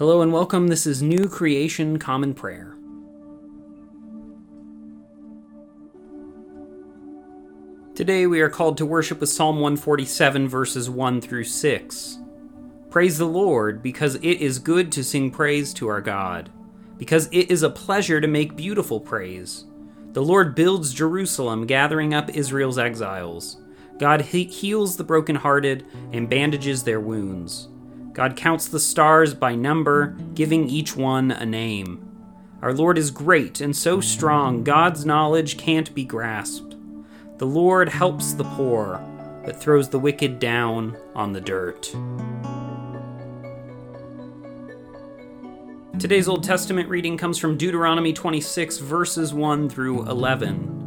Hello and welcome. This is New Creation Common Prayer. Today we are called to worship with Psalm 147, verses 1 through 6. Praise the Lord, because it is good to sing praise to our God, because it is a pleasure to make beautiful praise. The Lord builds Jerusalem, gathering up Israel's exiles. God he- heals the brokenhearted and bandages their wounds. God counts the stars by number, giving each one a name. Our Lord is great and so strong, God's knowledge can't be grasped. The Lord helps the poor, but throws the wicked down on the dirt. Today's Old Testament reading comes from Deuteronomy 26, verses 1 through 11.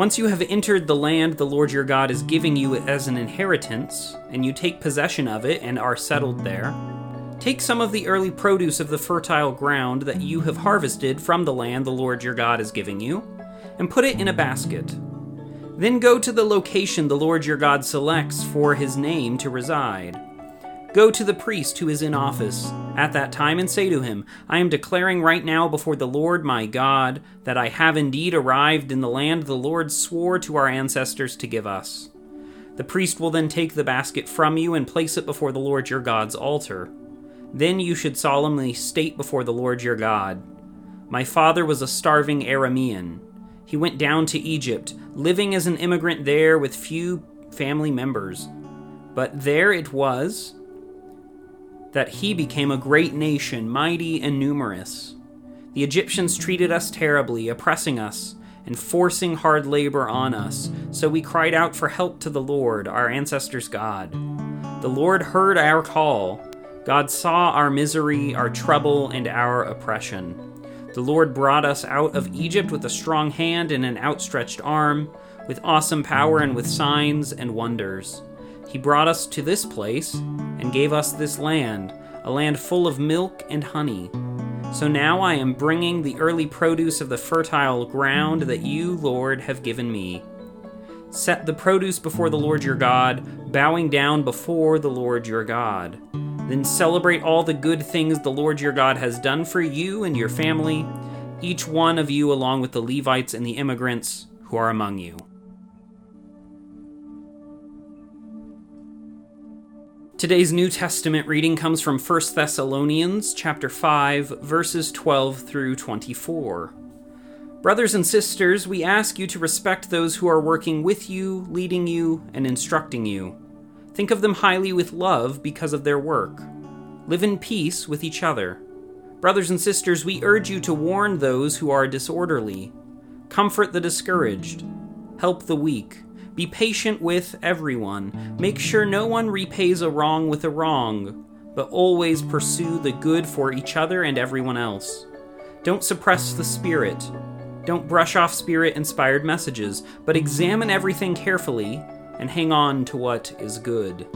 Once you have entered the land the Lord your God is giving you as an inheritance, and you take possession of it and are settled there, take some of the early produce of the fertile ground that you have harvested from the land the Lord your God is giving you, and put it in a basket. Then go to the location the Lord your God selects for his name to reside. Go to the priest who is in office at that time and say to him, I am declaring right now before the Lord my God that I have indeed arrived in the land the Lord swore to our ancestors to give us. The priest will then take the basket from you and place it before the Lord your God's altar. Then you should solemnly state before the Lord your God, My father was a starving Aramean. He went down to Egypt, living as an immigrant there with few family members. But there it was that he became a great nation, mighty and numerous. The Egyptians treated us terribly, oppressing us and forcing hard labor on us, so we cried out for help to the Lord, our ancestors' God. The Lord heard our call. God saw our misery, our trouble, and our oppression. The Lord brought us out of Egypt with a strong hand and an outstretched arm, with awesome power and with signs and wonders. He brought us to this place and gave us this land, a land full of milk and honey. So now I am bringing the early produce of the fertile ground that you, Lord, have given me. Set the produce before the Lord your God, bowing down before the Lord your God. Then celebrate all the good things the Lord your God has done for you and your family, each one of you along with the Levites and the immigrants who are among you. Today's New Testament reading comes from 1 Thessalonians chapter 5 verses 12 through 24. Brothers and sisters, we ask you to respect those who are working with you, leading you, and instructing you. Think of them highly with love because of their work. Live in peace with each other. Brothers and sisters, we urge you to warn those who are disorderly. Comfort the discouraged. Help the weak be patient with everyone. Make sure no one repays a wrong with a wrong, but always pursue the good for each other and everyone else. Don't suppress the Spirit. Don't brush off Spirit inspired messages, but examine everything carefully and hang on to what is good.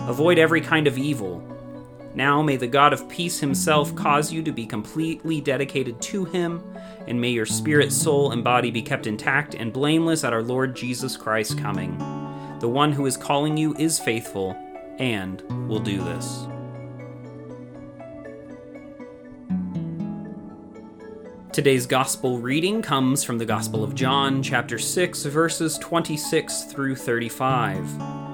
Avoid every kind of evil. Now may the God of peace himself cause you to be completely dedicated to him, and may your spirit, soul, and body be kept intact and blameless at our Lord Jesus Christ's coming. The one who is calling you is faithful and will do this. Today's gospel reading comes from the Gospel of John, chapter 6, verses 26 through 35.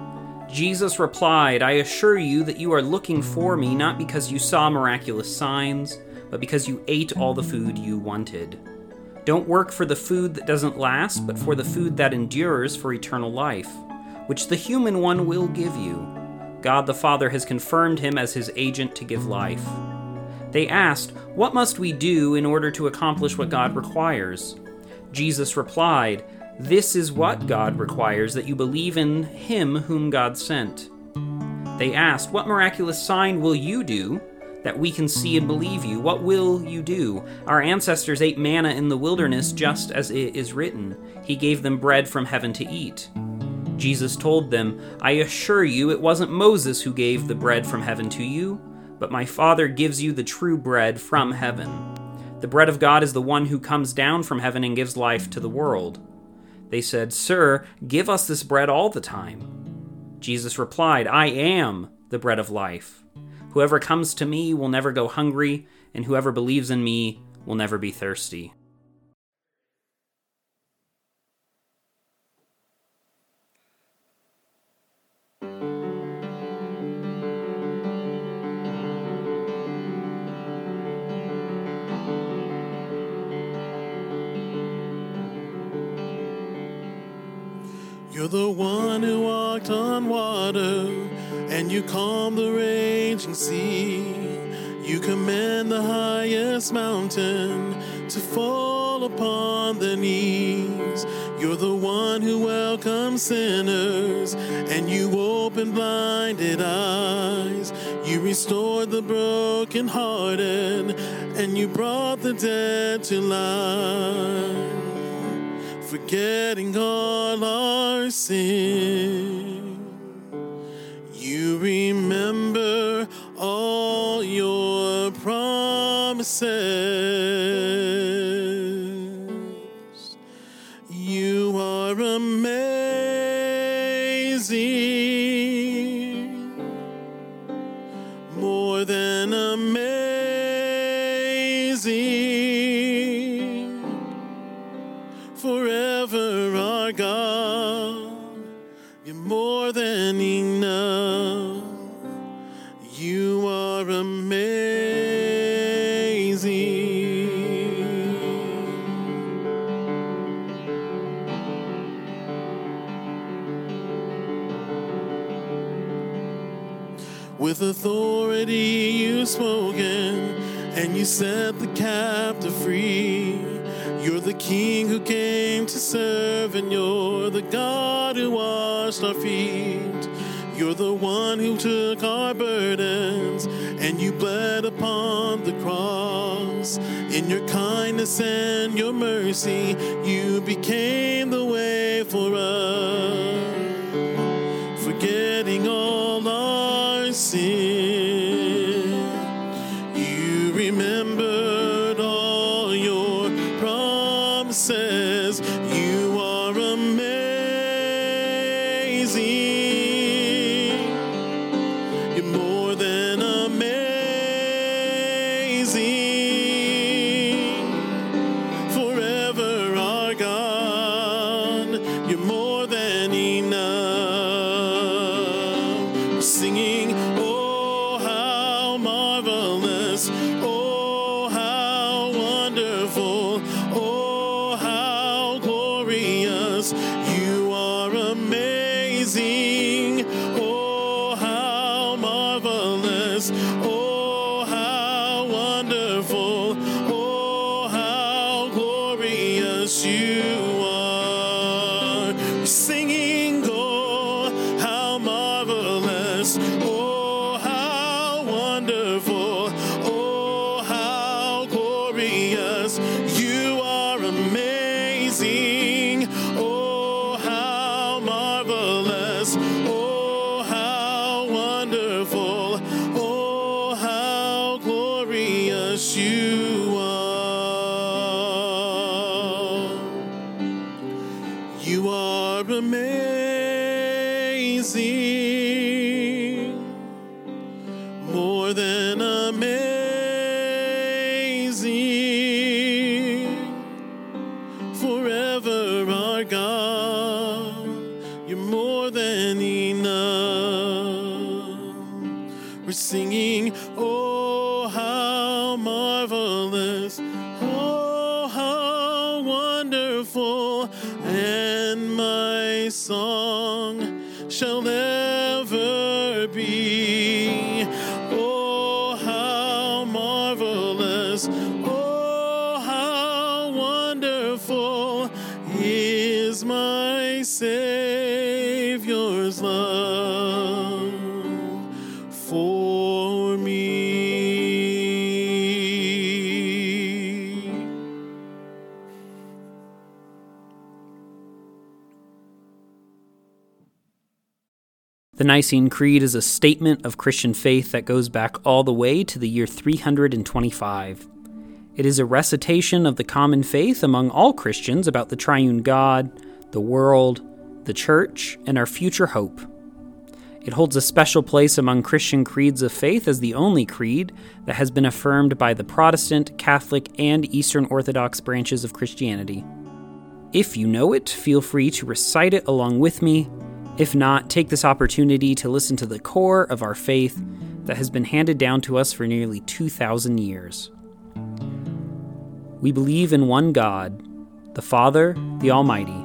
Jesus replied, I assure you that you are looking for me not because you saw miraculous signs, but because you ate all the food you wanted. Don't work for the food that doesn't last, but for the food that endures for eternal life, which the human one will give you. God the Father has confirmed him as his agent to give life. They asked, What must we do in order to accomplish what God requires? Jesus replied, this is what God requires that you believe in Him whom God sent. They asked, What miraculous sign will you do that we can see and believe you? What will you do? Our ancestors ate manna in the wilderness just as it is written. He gave them bread from heaven to eat. Jesus told them, I assure you, it wasn't Moses who gave the bread from heaven to you, but my Father gives you the true bread from heaven. The bread of God is the one who comes down from heaven and gives life to the world. They said, Sir, give us this bread all the time. Jesus replied, I am the bread of life. Whoever comes to me will never go hungry, and whoever believes in me will never be thirsty. You're the one who walked on water, and you calm the raging sea. You command the highest mountain to fall upon their knees. You're the one who welcomes sinners, and you open blinded eyes. You restored the brokenhearted, and you brought the dead to life forgetting all our sin. You remember all your promises. You set the captive free. You're the King who came to serve, and you're the God who washed our feet. You're the one who took our burdens, and you bled upon the cross. In your kindness and your mercy, you became the way for us remembered all your promises. You are amazing. You're more than amazing. Forever our God, you're more than enough. Singing, oh, how marvelous, oh, more than amazing. Savior's love for me. The Nicene Creed is a statement of Christian faith that goes back all the way to the year 325. It is a recitation of the common faith among all Christians about the triune God, the world, the church, and our future hope. It holds a special place among Christian creeds of faith as the only creed that has been affirmed by the Protestant, Catholic, and Eastern Orthodox branches of Christianity. If you know it, feel free to recite it along with me. If not, take this opportunity to listen to the core of our faith that has been handed down to us for nearly 2,000 years. We believe in one God, the Father, the Almighty,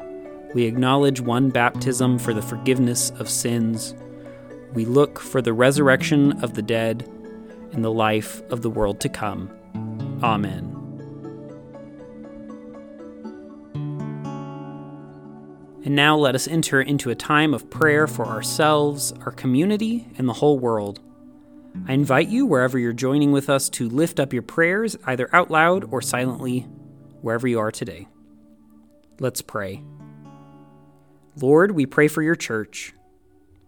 We acknowledge one baptism for the forgiveness of sins. We look for the resurrection of the dead and the life of the world to come. Amen. And now let us enter into a time of prayer for ourselves, our community, and the whole world. I invite you, wherever you're joining with us, to lift up your prayers, either out loud or silently, wherever you are today. Let's pray. Lord, we pray for your church,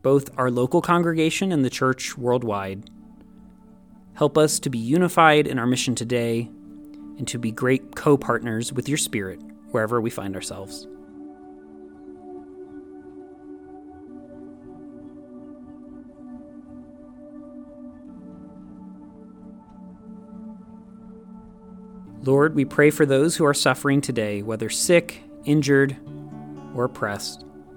both our local congregation and the church worldwide. Help us to be unified in our mission today and to be great co partners with your Spirit wherever we find ourselves. Lord, we pray for those who are suffering today, whether sick, injured, or oppressed.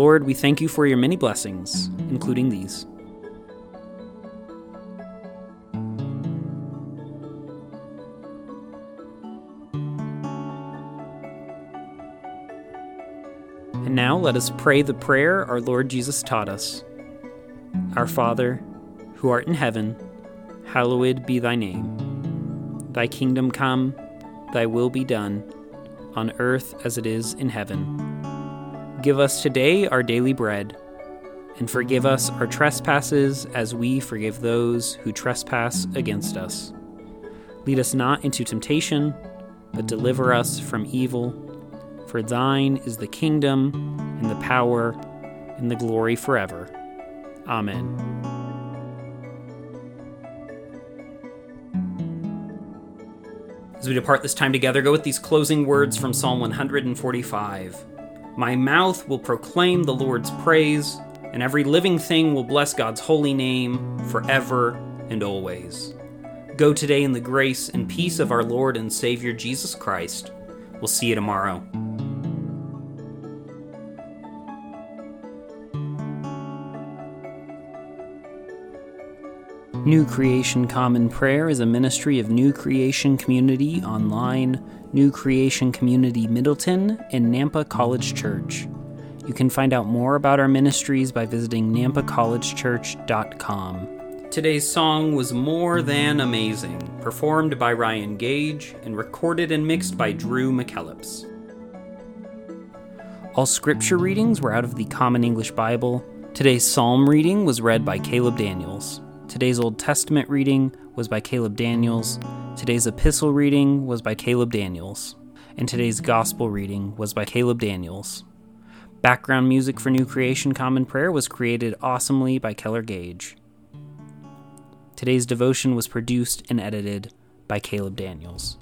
Lord, we thank you for your many blessings, including these. And now let us pray the prayer our Lord Jesus taught us Our Father, who art in heaven, hallowed be thy name. Thy kingdom come, thy will be done, on earth as it is in heaven. Give us today our daily bread, and forgive us our trespasses as we forgive those who trespass against us. Lead us not into temptation, but deliver us from evil. For thine is the kingdom, and the power, and the glory forever. Amen. As we depart this time together, go with these closing words from Psalm 145 My mouth will proclaim the Lord's praise, and every living thing will bless God's holy name forever and always. Go today in the grace and peace of our Lord and Savior Jesus Christ. We'll see you tomorrow. New Creation Common Prayer is a ministry of New Creation Community Online, New Creation Community Middleton, and Nampa College Church. You can find out more about our ministries by visiting nampacollegechurch.com. Today's song was More Than Amazing, performed by Ryan Gage and recorded and mixed by Drew McKellips. All scripture readings were out of the Common English Bible. Today's psalm reading was read by Caleb Daniels. Today's Old Testament reading was by Caleb Daniels. Today's epistle reading was by Caleb Daniels. And today's gospel reading was by Caleb Daniels. Background music for New Creation Common Prayer was created awesomely by Keller Gage. Today's devotion was produced and edited by Caleb Daniels.